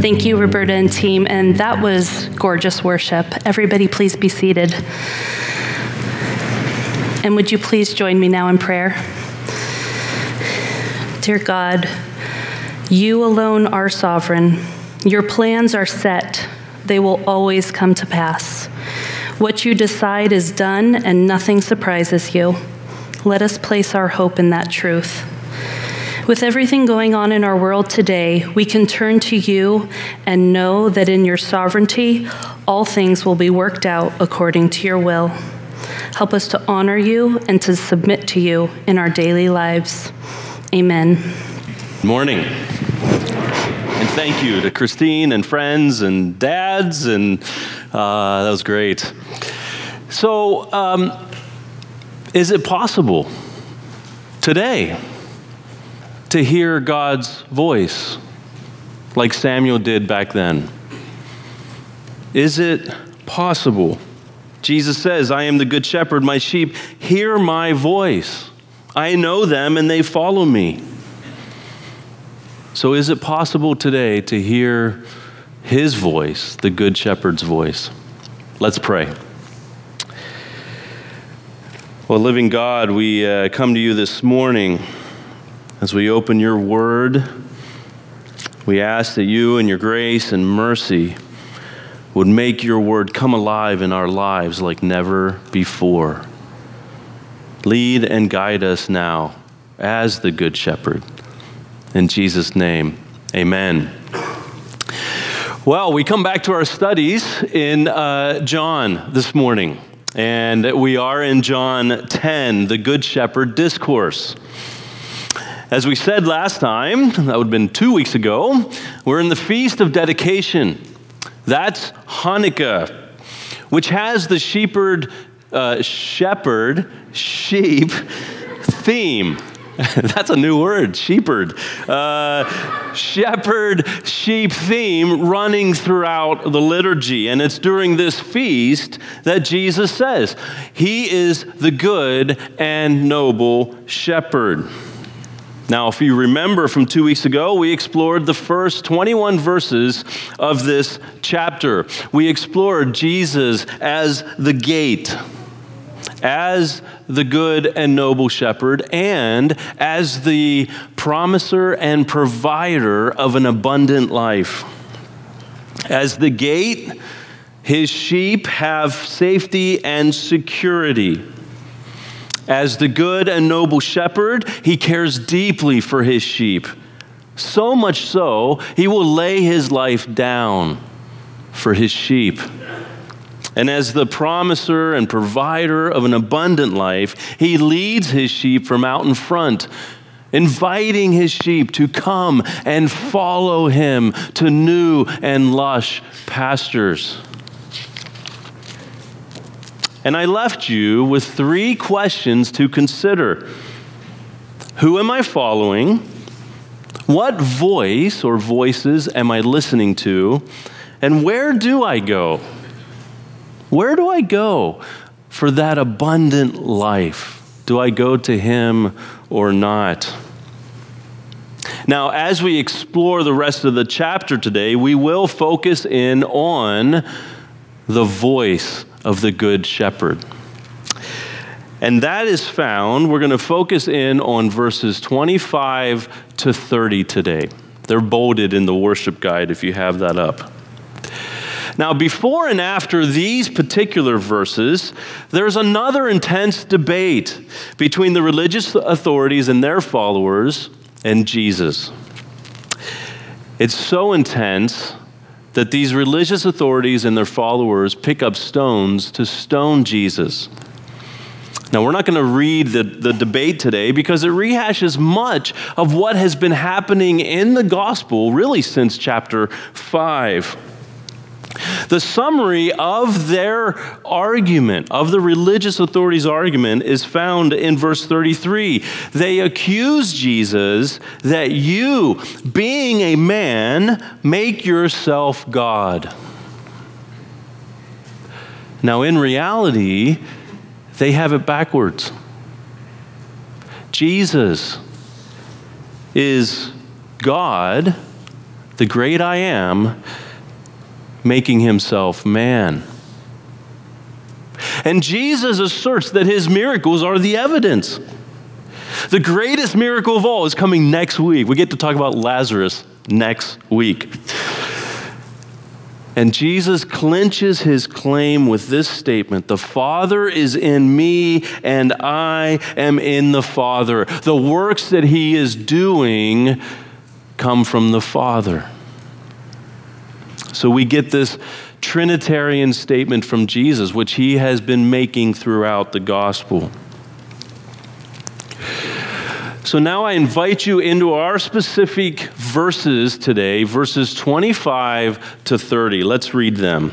Thank you, Roberta and team. And that was gorgeous worship. Everybody, please be seated. And would you please join me now in prayer? Dear God, you alone are sovereign. Your plans are set, they will always come to pass. What you decide is done, and nothing surprises you. Let us place our hope in that truth. With everything going on in our world today, we can turn to you and know that in your sovereignty, all things will be worked out according to your will. Help us to honor you and to submit to you in our daily lives. Amen. Morning. And thank you to Christine and friends and dads, and uh, that was great. So, um, is it possible today? To hear God's voice like Samuel did back then? Is it possible? Jesus says, I am the good shepherd. My sheep hear my voice. I know them and they follow me. So, is it possible today to hear his voice, the good shepherd's voice? Let's pray. Well, living God, we uh, come to you this morning. As we open your word, we ask that you and your grace and mercy would make your word come alive in our lives like never before. Lead and guide us now as the Good Shepherd. In Jesus' name, amen. Well, we come back to our studies in uh, John this morning, and we are in John 10, the Good Shepherd Discourse. As we said last time, that would have been two weeks ago, we're in the Feast of Dedication. That's Hanukkah, which has the shepherd, uh, shepherd, sheep theme. That's a new word, shepherd. Uh, shepherd, sheep theme running throughout the liturgy. And it's during this feast that Jesus says, He is the good and noble shepherd. Now, if you remember from two weeks ago, we explored the first 21 verses of this chapter. We explored Jesus as the gate, as the good and noble shepherd, and as the promiser and provider of an abundant life. As the gate, his sheep have safety and security. As the good and noble shepherd, he cares deeply for his sheep. So much so, he will lay his life down for his sheep. And as the promiser and provider of an abundant life, he leads his sheep from out in front, inviting his sheep to come and follow him to new and lush pastures. And I left you with three questions to consider Who am I following? What voice or voices am I listening to? And where do I go? Where do I go for that abundant life? Do I go to Him or not? Now, as we explore the rest of the chapter today, we will focus in on the voice of the Good Shepherd. And that is found, we're going to focus in on verses 25 to 30 today. They're bolded in the worship guide if you have that up. Now, before and after these particular verses, there's another intense debate between the religious authorities and their followers and Jesus. It's so intense that these religious authorities and their followers pick up stones to stone Jesus. Now, we're not going to read the, the debate today because it rehashes much of what has been happening in the gospel really since chapter 5. The summary of their argument, of the religious authorities' argument, is found in verse 33. They accuse Jesus that you, being a man, make yourself God. Now, in reality, they have it backwards. Jesus is God the great I am, making himself man. And Jesus asserts that his miracles are the evidence. The greatest miracle of all is coming next week. We get to talk about Lazarus next week. And Jesus clinches his claim with this statement The Father is in me, and I am in the Father. The works that he is doing come from the Father. So we get this Trinitarian statement from Jesus, which he has been making throughout the gospel. So now I invite you into our specific verses today, verses 25 to 30. Let's read them.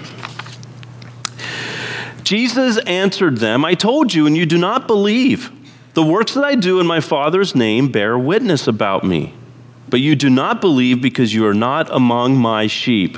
Jesus answered them, I told you, and you do not believe. The works that I do in my Father's name bear witness about me. But you do not believe because you are not among my sheep.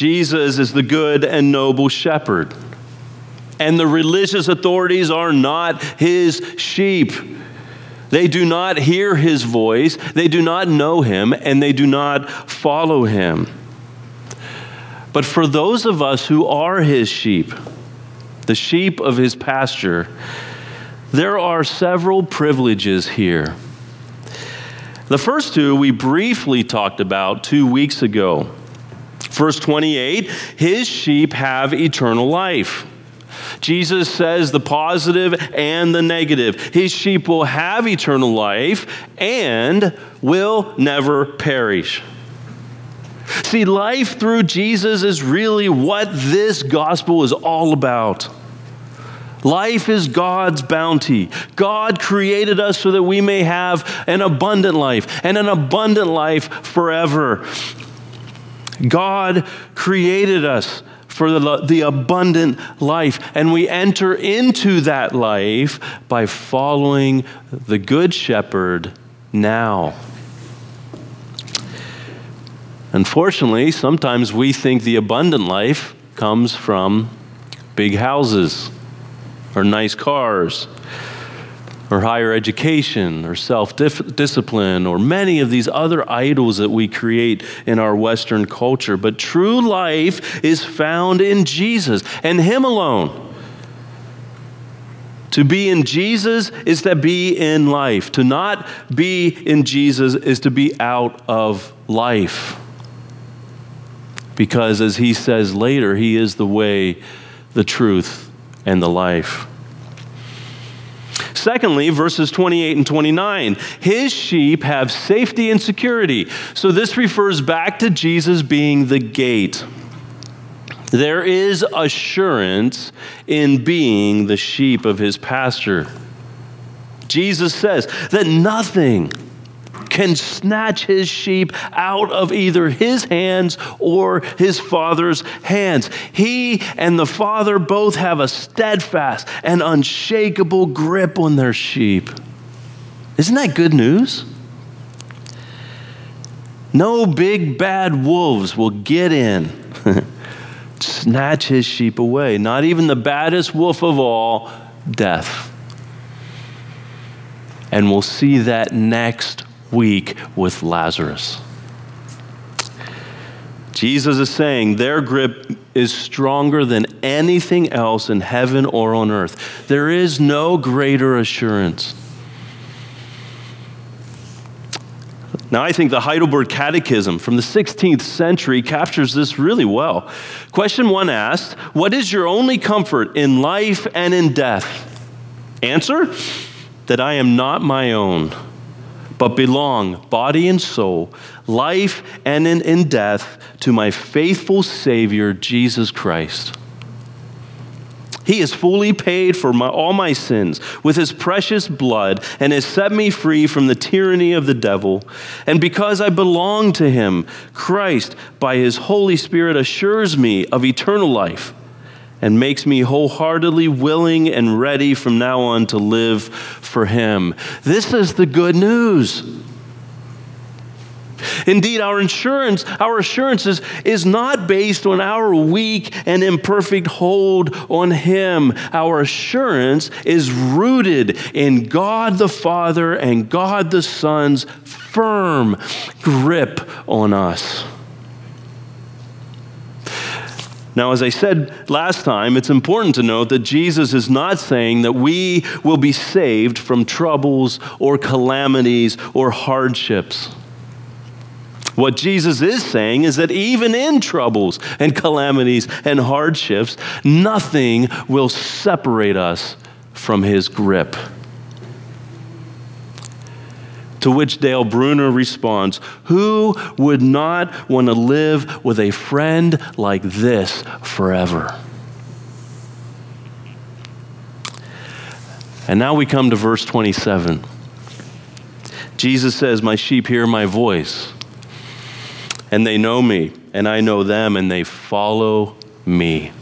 Jesus is the good and noble shepherd, and the religious authorities are not his sheep. They do not hear his voice, they do not know him, and they do not follow him. But for those of us who are his sheep, the sheep of his pasture, there are several privileges here. The first two we briefly talked about two weeks ago. Verse 28 His sheep have eternal life. Jesus says the positive and the negative. His sheep will have eternal life and will never perish. See, life through Jesus is really what this gospel is all about. Life is God's bounty. God created us so that we may have an abundant life and an abundant life forever. God created us for the, the abundant life. And we enter into that life by following the Good Shepherd now. Unfortunately, sometimes we think the abundant life comes from big houses or nice cars or higher education or self discipline or many of these other idols that we create in our Western culture. But true life is found in Jesus and Him alone. To be in Jesus is to be in life. To not be in Jesus is to be out of life. Because, as he says later, he is the way, the truth, and the life. Secondly, verses 28 and 29, his sheep have safety and security. So this refers back to Jesus being the gate. There is assurance in being the sheep of his pasture. Jesus says that nothing can snatch his sheep out of either his hands or his father's hands. He and the father both have a steadfast and unshakable grip on their sheep. Isn't that good news? No big bad wolves will get in, snatch his sheep away. Not even the baddest wolf of all, death. And we'll see that next week with Lazarus. Jesus is saying their grip is stronger than anything else in heaven or on earth. There is no greater assurance. Now, I think the Heidelberg Catechism from the 16th century captures this really well. Question one asked, What is your only comfort in life and in death? Answer, that I am not my own but belong, body and soul, life and in, in death, to my faithful Savior, Jesus Christ. He has fully paid for my, all my sins with his precious blood and has set me free from the tyranny of the devil. And because I belong to him, Christ, by his Holy Spirit, assures me of eternal life and makes me wholeheartedly willing and ready from now on to live for him. This is the good news. Indeed, our insurance, our assurance is, is not based on our weak and imperfect hold on Him. Our assurance is rooted in God the Father and God the Son's firm grip on us. Now, as I said last time, it's important to note that Jesus is not saying that we will be saved from troubles or calamities or hardships. What Jesus is saying is that even in troubles and calamities and hardships, nothing will separate us from his grip. To which Dale Bruner responds Who would not want to live with a friend like this forever? And now we come to verse 27. Jesus says, My sheep hear my voice and they know me, and I know them, and they follow me.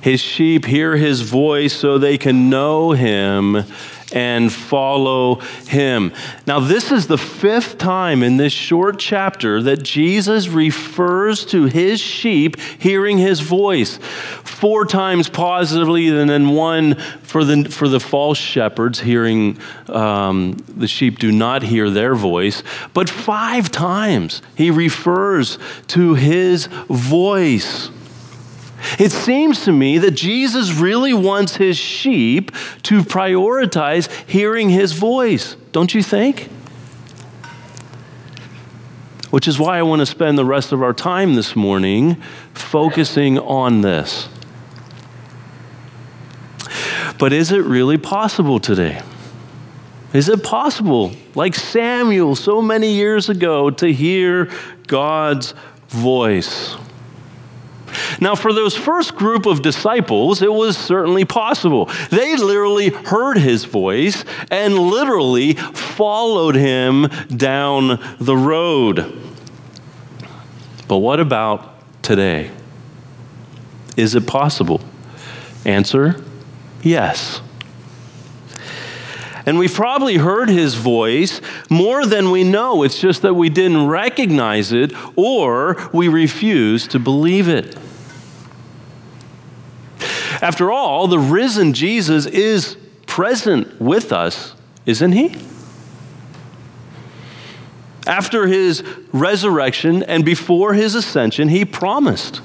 His sheep hear his voice so they can know him and follow him. Now, this is the fifth time in this short chapter that Jesus refers to his sheep hearing his voice. Four times positively, and then one for the, for the false shepherds hearing um, the sheep do not hear their voice. But five times he refers to his voice. It seems to me that Jesus really wants his sheep to prioritize hearing his voice, don't you think? Which is why I want to spend the rest of our time this morning focusing on this. But is it really possible today? Is it possible, like Samuel so many years ago, to hear God's voice? Now, for those first group of disciples, it was certainly possible. They literally heard his voice and literally followed him down the road. But what about today? Is it possible? Answer yes. And we've probably heard his voice more than we know. It's just that we didn't recognize it or we refuse to believe it. After all, the risen Jesus is present with us, isn't he? After his resurrection and before his ascension, he promised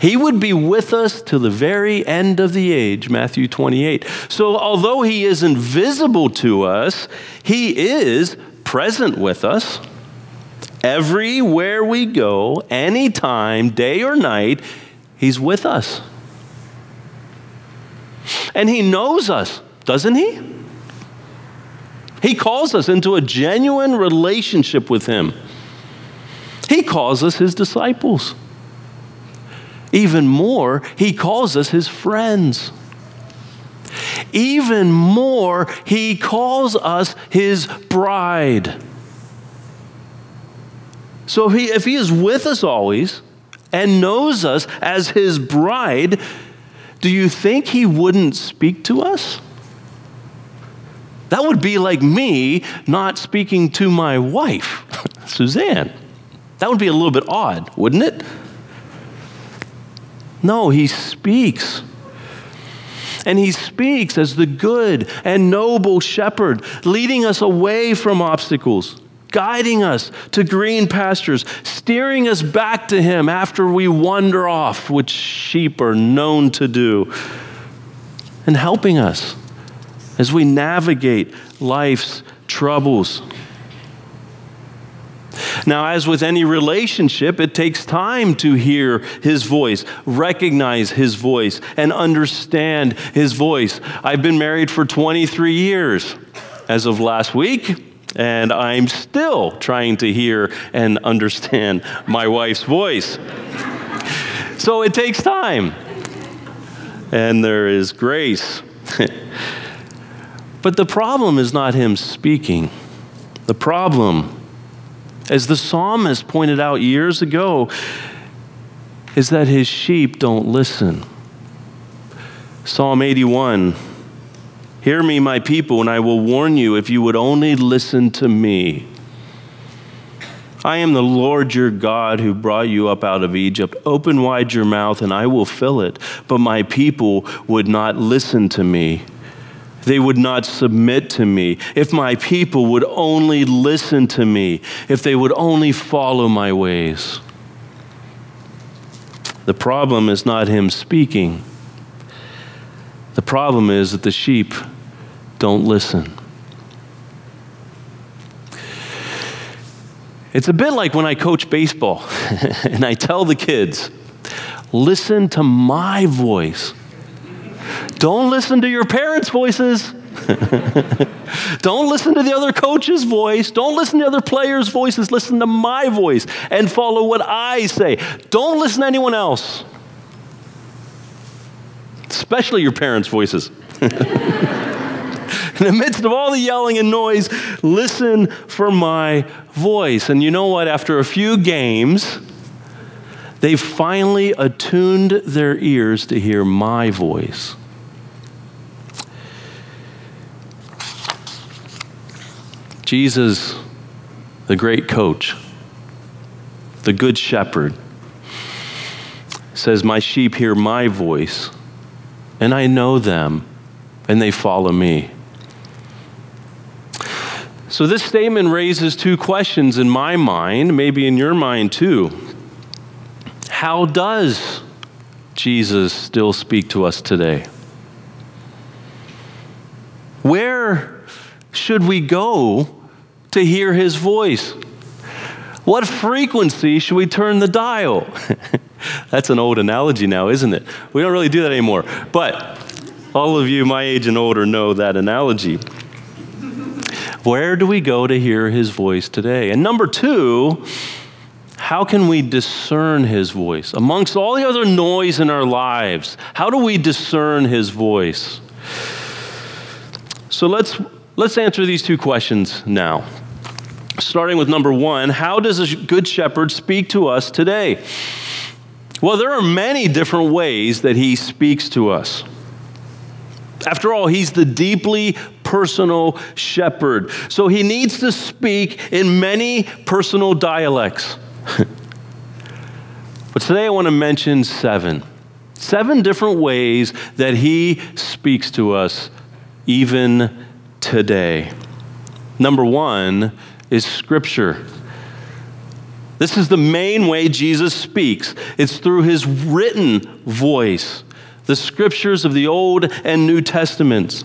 he would be with us to the very end of the age, Matthew 28. So, although he isn't visible to us, he is present with us. Everywhere we go, anytime, day or night, he's with us. And he knows us, doesn't he? He calls us into a genuine relationship with him. He calls us his disciples. Even more, he calls us his friends. Even more, he calls us his bride. So if he, if he is with us always and knows us as his bride, do you think he wouldn't speak to us? That would be like me not speaking to my wife, Suzanne. That would be a little bit odd, wouldn't it? No, he speaks. And he speaks as the good and noble shepherd, leading us away from obstacles, guiding us to green pastures, steering us back to him after we wander off, which sheep are known to do, and helping us as we navigate life's troubles. Now, as with any relationship, it takes time to hear his voice, recognize his voice, and understand his voice. I've been married for 23 years as of last week, and I'm still trying to hear and understand my wife's voice. So it takes time. and there is grace. but the problem is not him speaking. The problem, as the psalmist pointed out years ago, is that his sheep don't listen. Psalm 81 Hear me, my people, and I will warn you if you would only listen to me. I am the Lord your God who brought you up out of Egypt. Open wide your mouth, and I will fill it. But my people would not listen to me. They would not submit to me. If my people would only listen to me, if they would only follow my ways. The problem is not him speaking. The problem is that the sheep don't listen. It's a bit like when I coach baseball and I tell the kids, listen to my voice. Don't listen to your parents' voices. Don't listen to the other coach's voice. Don't listen to other players' voices. Listen to my voice and follow what I say. Don't listen to anyone else, especially your parents' voices. In the midst of all the yelling and noise, listen for my voice. And you know what? After a few games, they finally attuned their ears to hear my voice. Jesus, the great coach, the good shepherd, says, My sheep hear my voice, and I know them, and they follow me. So, this statement raises two questions in my mind, maybe in your mind too. How does Jesus still speak to us today? Where should we go to hear his voice? What frequency should we turn the dial? That's an old analogy now, isn't it? We don't really do that anymore. But all of you my age and older know that analogy. Where do we go to hear his voice today? And number two, how can we discern his voice? Amongst all the other noise in our lives, how do we discern his voice? So let's, let's answer these two questions now. Starting with number one, how does a good shepherd speak to us today? Well, there are many different ways that he speaks to us. After all, he's the deeply personal shepherd. So he needs to speak in many personal dialects. but today I want to mention seven. Seven different ways that he speaks to us even today. Number one is Scripture. This is the main way Jesus speaks. It's through his written voice, the scriptures of the Old and New Testaments.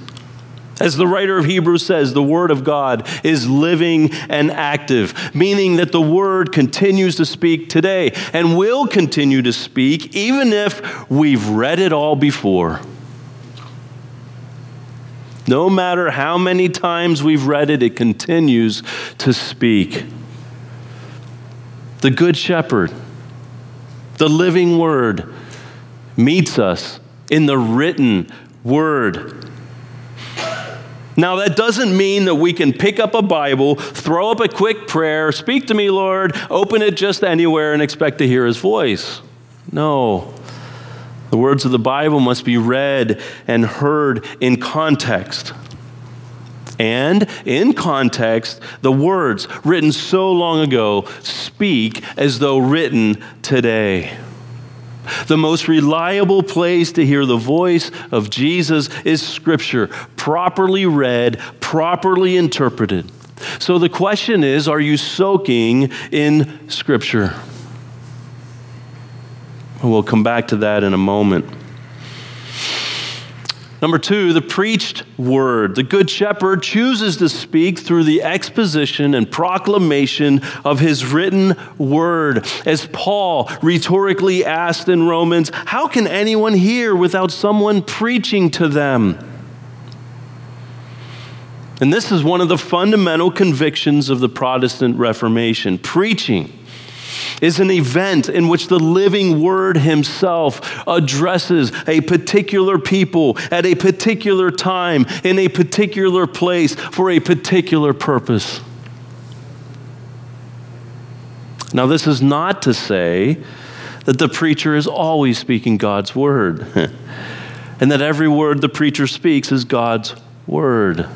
As the writer of Hebrews says, the Word of God is living and active, meaning that the Word continues to speak today and will continue to speak even if we've read it all before. No matter how many times we've read it, it continues to speak. The Good Shepherd, the living Word, meets us in the written Word. Now, that doesn't mean that we can pick up a Bible, throw up a quick prayer, speak to me, Lord, open it just anywhere, and expect to hear His voice. No. The words of the Bible must be read and heard in context. And in context, the words written so long ago speak as though written today. The most reliable place to hear the voice of Jesus is Scripture, properly read, properly interpreted. So the question is are you soaking in Scripture? We'll come back to that in a moment. Number two, the preached word. The Good Shepherd chooses to speak through the exposition and proclamation of his written word. As Paul rhetorically asked in Romans, How can anyone hear without someone preaching to them? And this is one of the fundamental convictions of the Protestant Reformation preaching is an event in which the living word himself addresses a particular people at a particular time, in a particular place, for a particular purpose. Now, this is not to say that the preacher is always speaking God's word, and that every word the preacher speaks is God's word.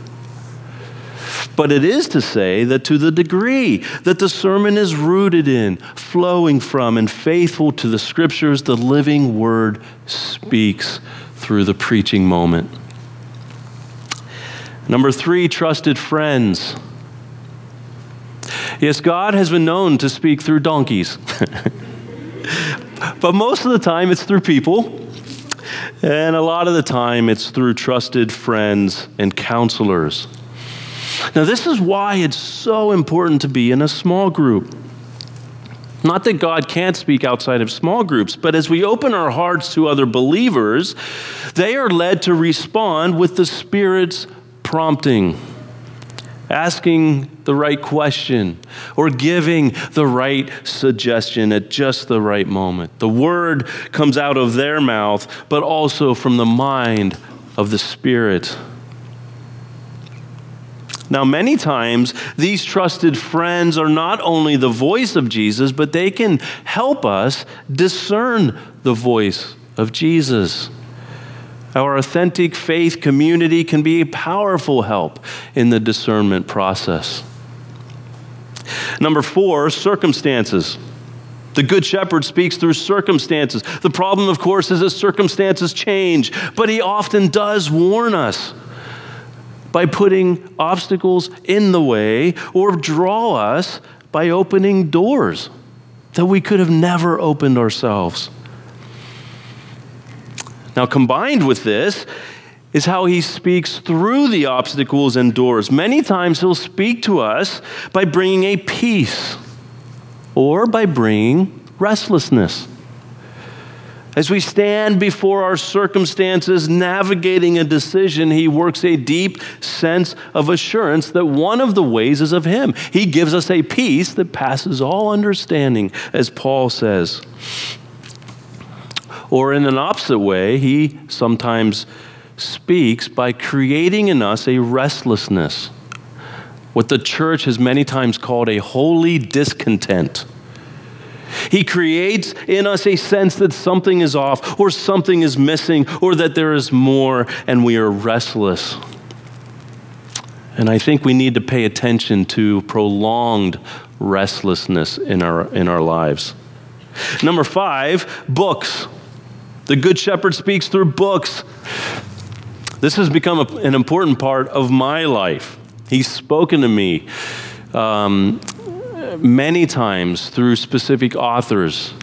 But it is to say that to the degree that the sermon is rooted in, flowing from, and faithful to the scriptures, the living word speaks through the preaching moment. Number three, trusted friends. Yes, God has been known to speak through donkeys. but most of the time it's through people. And a lot of the time it's through trusted friends and counselors. Now, this is why it's so important to be in a small group. Not that God can't speak outside of small groups, but as we open our hearts to other believers, they are led to respond with the Spirit's prompting, asking the right question or giving the right suggestion at just the right moment. The word comes out of their mouth, but also from the mind of the Spirit. Now, many times, these trusted friends are not only the voice of Jesus, but they can help us discern the voice of Jesus. Our authentic faith community can be a powerful help in the discernment process. Number four, circumstances. The Good Shepherd speaks through circumstances. The problem, of course, is that circumstances change, but he often does warn us by putting obstacles in the way or draw us by opening doors that we could have never opened ourselves. Now, combined with this is how he speaks through the obstacles and doors. Many times he'll speak to us by bringing a peace or by bringing restlessness. As we stand before our circumstances, navigating a decision, he works a deep sense of assurance that one of the ways is of him. He gives us a peace that passes all understanding, as Paul says. Or in an opposite way, he sometimes speaks by creating in us a restlessness, what the church has many times called a holy discontent he creates in us a sense that something is off, or something is missing, or that there is more, and we are restless. And I think we need to pay attention to prolonged restlessness in our, in our lives. Number five, books. The Good Shepherd speaks through books. This has become a, an important part of my life. He's spoken to me um, many times through specific authors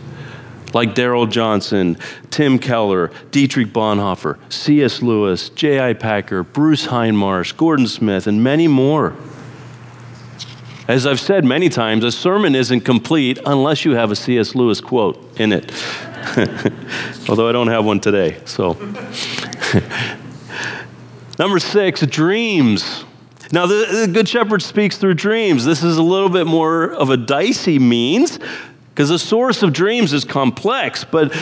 like Darrell Johnson, Tim Keller, Dietrich Bonhoeffer, C.S. Lewis, J.I. Packer, Bruce Hindmarsh, Gordon Smith, and many more. As I've said many times, a sermon isn't complete unless you have a C.S. Lewis quote in it. Although I don't have one today, so. Number six, dreams. Now, the, the, Good Shepherd speaks through dreams. This is a little bit more of a dicey means because the source of dreams is complex, but.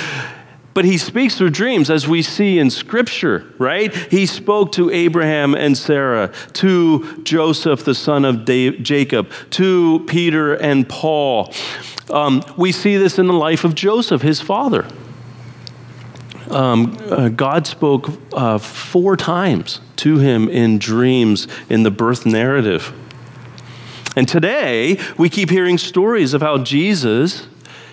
But he speaks through dreams, as we see in Scripture, right? He spoke to Abraham and Sarah, to Joseph, the son of Dave, Jacob, to Peter and Paul. Um, we see this in the life of Joseph, his father. Um, uh, God spoke uh, four times to him in dreams in the birth narrative. And today, we keep hearing stories of how Jesus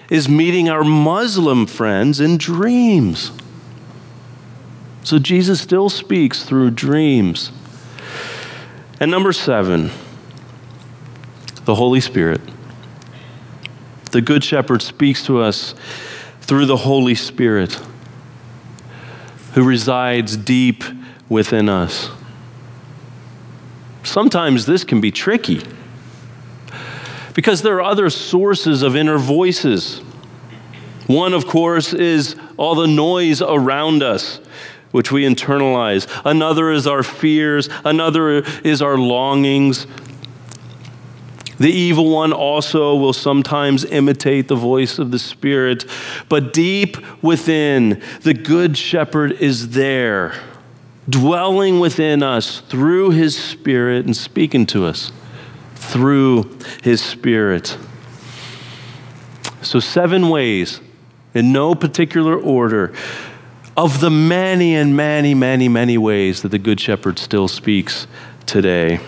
is meeting our Muslim friends in dreams. So Jesus still speaks through dreams. And number seven, the Holy Spirit. The Good Shepherd speaks to us through the Holy Spirit who resides deep within us. Sometimes this can be tricky because there are other sources of inner voices. One, of course, is all the noise around us, which we internalize. Another is our fears. Another is our longings. The evil one also will sometimes imitate the voice of the Spirit, but deep within, the Good Shepherd is there, dwelling within us through his Spirit and speaking to us through his Spirit. So, seven ways, in no particular order, of the many and many, many, many ways that the Good Shepherd still speaks today.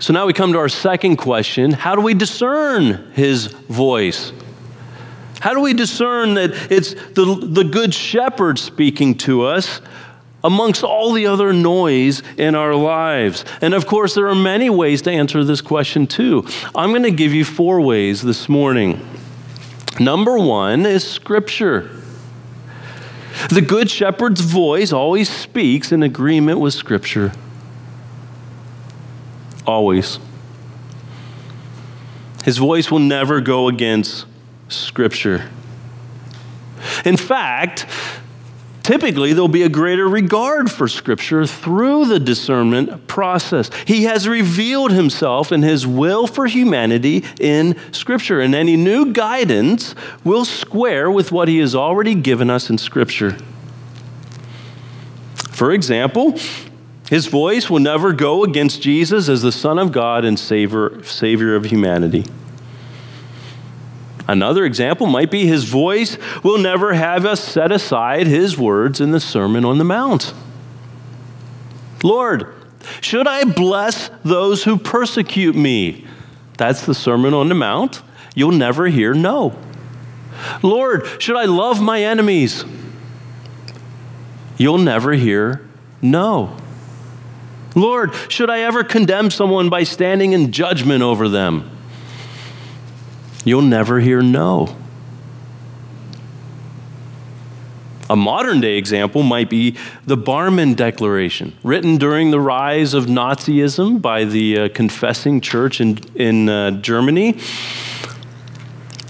So now we come to our second question How do we discern his voice? How do we discern that it's the, the good shepherd speaking to us amongst all the other noise in our lives? And of course, there are many ways to answer this question too. I'm going to give you four ways this morning. Number one is Scripture. The Good Shepherd's voice always speaks in agreement with Scripture always. His voice will never go against Scripture. In fact, typically there'll be a greater regard for Scripture through the discernment process. He has revealed himself and his will for humanity in Scripture, and any new guidance will square with what he has already given us in Scripture. For example, his voice will never go against Jesus as the Son of God and Savior, Savior of humanity. Another example might be his voice will never have us set aside his words in the Sermon on the Mount. Lord, should I bless those who persecute me? That's the Sermon on the Mount. You'll never hear no. Lord, should I love my enemies? You'll never hear no. Lord, should I ever condemn someone by standing in judgment over them? You'll never hear no. A modern day example might be the Barmen Declaration, written during the rise of Nazism by the uh, confessing church in, in uh, Germany.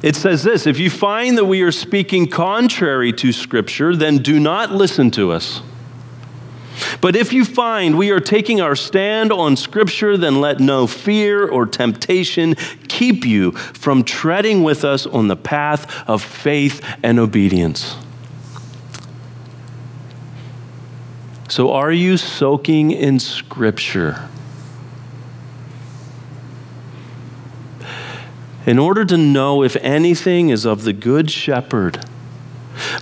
It says this If you find that we are speaking contrary to Scripture, then do not listen to us. But if you find we are taking our stand on Scripture, then let no fear or temptation keep you from treading with us on the path of faith and obedience. So, are you soaking in Scripture? In order to know if anything is of the Good Shepherd,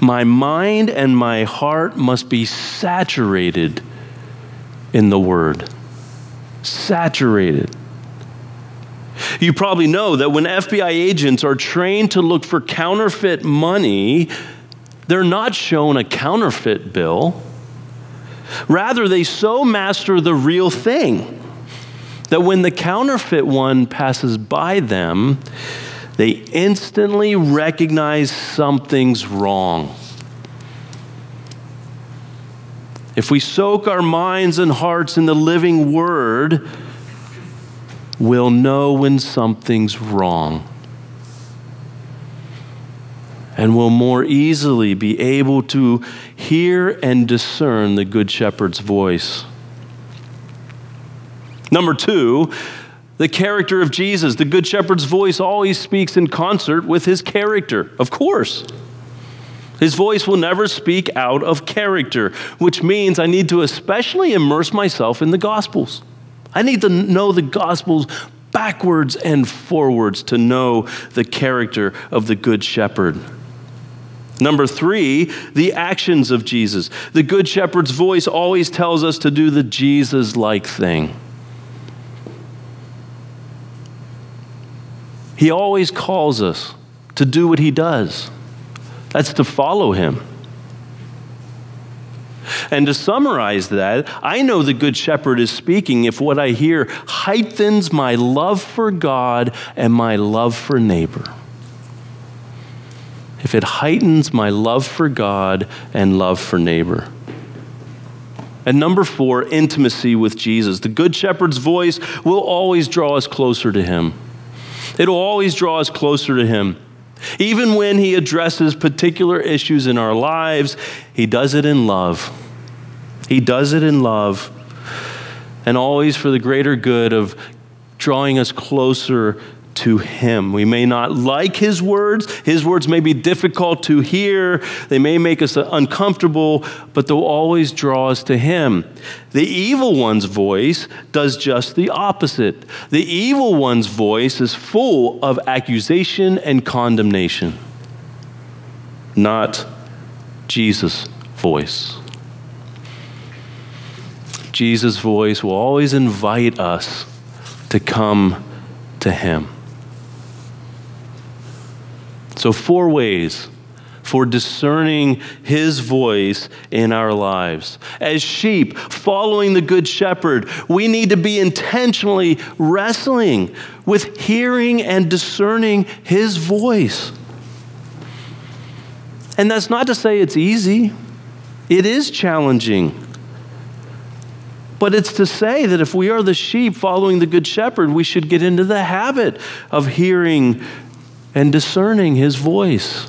my mind and my heart must be saturated in the Word. Saturated. You probably know that when FBI agents are trained to look for counterfeit money, they're not shown a counterfeit bill. Rather, they so master the real thing that when the counterfeit one passes by them, they instantly recognize something's wrong. If we soak our minds and hearts in the living word, we'll know when something's wrong. And we'll more easily be able to hear and discern the Good Shepherd's voice. Number two, the character of Jesus. The Good Shepherd's voice always speaks in concert with his character, of course. His voice will never speak out of character, which means I need to especially immerse myself in the Gospels. I need to know the Gospels backwards and forwards to know the character of the Good Shepherd. Number three, the actions of Jesus. The Good Shepherd's voice always tells us to do the Jesus like thing. He always calls us to do what he does. That's to follow him. And to summarize that, I know the Good Shepherd is speaking if what I hear heightens my love for God and my love for neighbor. If it heightens my love for God and love for neighbor. And number four, intimacy with Jesus. The Good Shepherd's voice will always draw us closer to him. It'll always draw us closer to Him. Even when He addresses particular issues in our lives, He does it in love. He does it in love and always for the greater good of drawing us closer to Him. We may not like His words. His words may be difficult to hear. They may make us uncomfortable, but they'll always draw us to Him. The evil one's voice does just the opposite. The evil one's voice is full of accusation and condemnation, not Jesus' voice. Jesus' voice will always invite us to come to Him. So, four ways for discerning his voice in our lives. As sheep following the Good Shepherd, we need to be intentionally wrestling with hearing and discerning his voice. And that's not to say it's easy, it is challenging. But it's to say that if we are the sheep following the Good Shepherd, we should get into the habit of hearing and discerning his voice.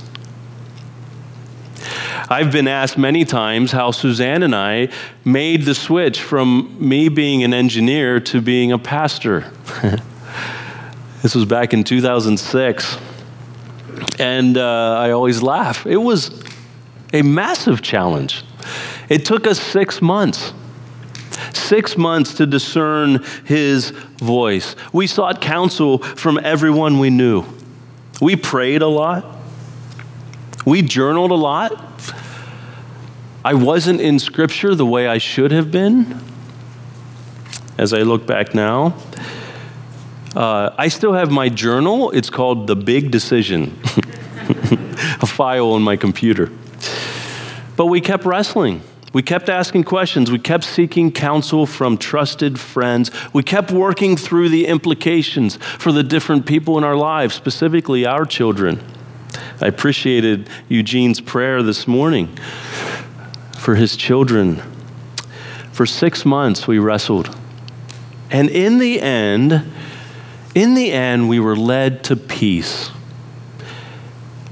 I've been asked many times how Suzanne and I made the switch from me being an engineer to being a pastor. this was back in 2006. And uh, I always laugh. It was a massive challenge. It took us six months. Six months to discern his voice. We sought counsel from everyone we knew. We prayed a lot. We journaled a lot. I wasn't in Scripture the way I should have been, as I look back now. Uh, I still have my journal. It's called The Big Decision, a file on my computer. But we kept wrestling. We kept asking questions. We kept seeking counsel from trusted friends. We kept working through the implications for the different people in our lives, specifically our children. I appreciated Eugene's prayer this morning for his children. For six months, we wrestled. And in the end, in the end, we were led to peace.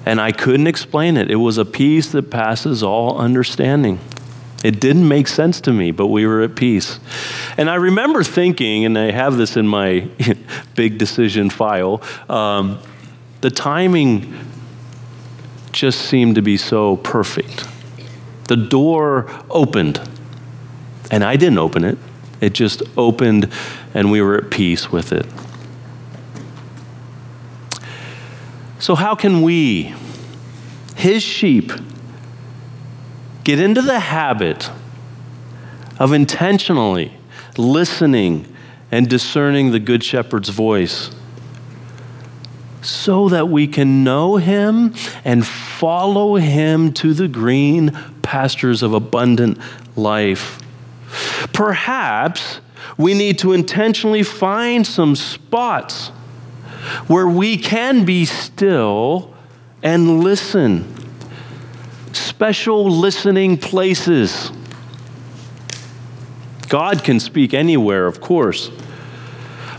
And I couldn't explain it. It was a peace that passes all understanding. It didn't make sense to me, but we were at peace. And I remember thinking, and I have this in my big decision file, um, the timing just seemed to be so perfect. The door opened, and I didn't open it. It just opened, and we were at peace with it. So, how can we, his sheep, get into the habit of intentionally listening and discerning the Good Shepherd's voice so that we can know him and follow him to the green pastures of abundant life. Perhaps we need to intentionally find some spots where we can be still and listen special listening places. God can speak anywhere, of course.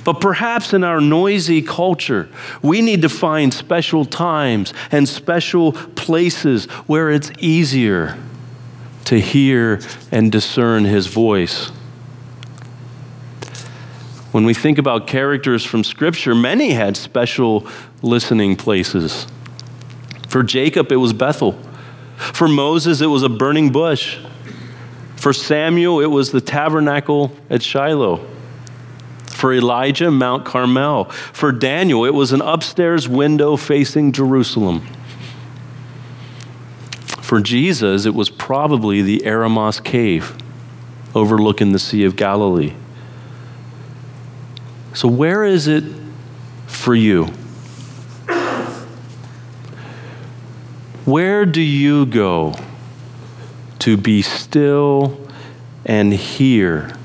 But perhaps in our noisy culture, we need to find special times and special places where it's easier to hear and discern His voice. When we think about characters from Scripture, many had special listening places. For Jacob, it was Bethel. For Moses, it was a burning bush. For Samuel, it was the tabernacle at Shiloh. For Elijah, Mount Carmel. For Daniel, it was an upstairs window facing Jerusalem. For Jesus, it was probably the Eremos cave overlooking the Sea of Galilee. So, where is it for you? Where do you go to be still and hear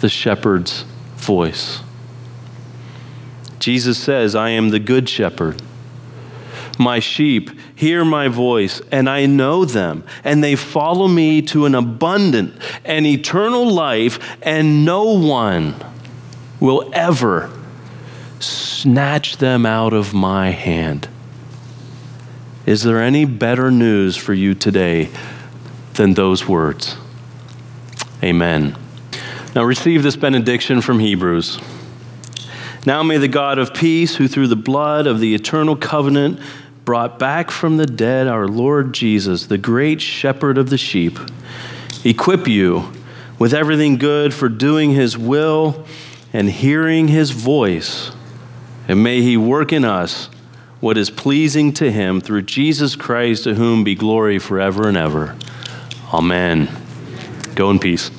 the shepherd's voice? Jesus says, I am the good shepherd. My sheep hear my voice, and I know them, and they follow me to an abundant and eternal life, and no one will ever snatch them out of my hand. Is there any better news for you today than those words? Amen. Now receive this benediction from Hebrews. Now may the God of peace, who through the blood of the eternal covenant brought back from the dead our Lord Jesus, the great shepherd of the sheep, equip you with everything good for doing his will and hearing his voice. And may he work in us what is pleasing to him through Jesus Christ, to whom be glory forever and ever. Amen. Go in peace.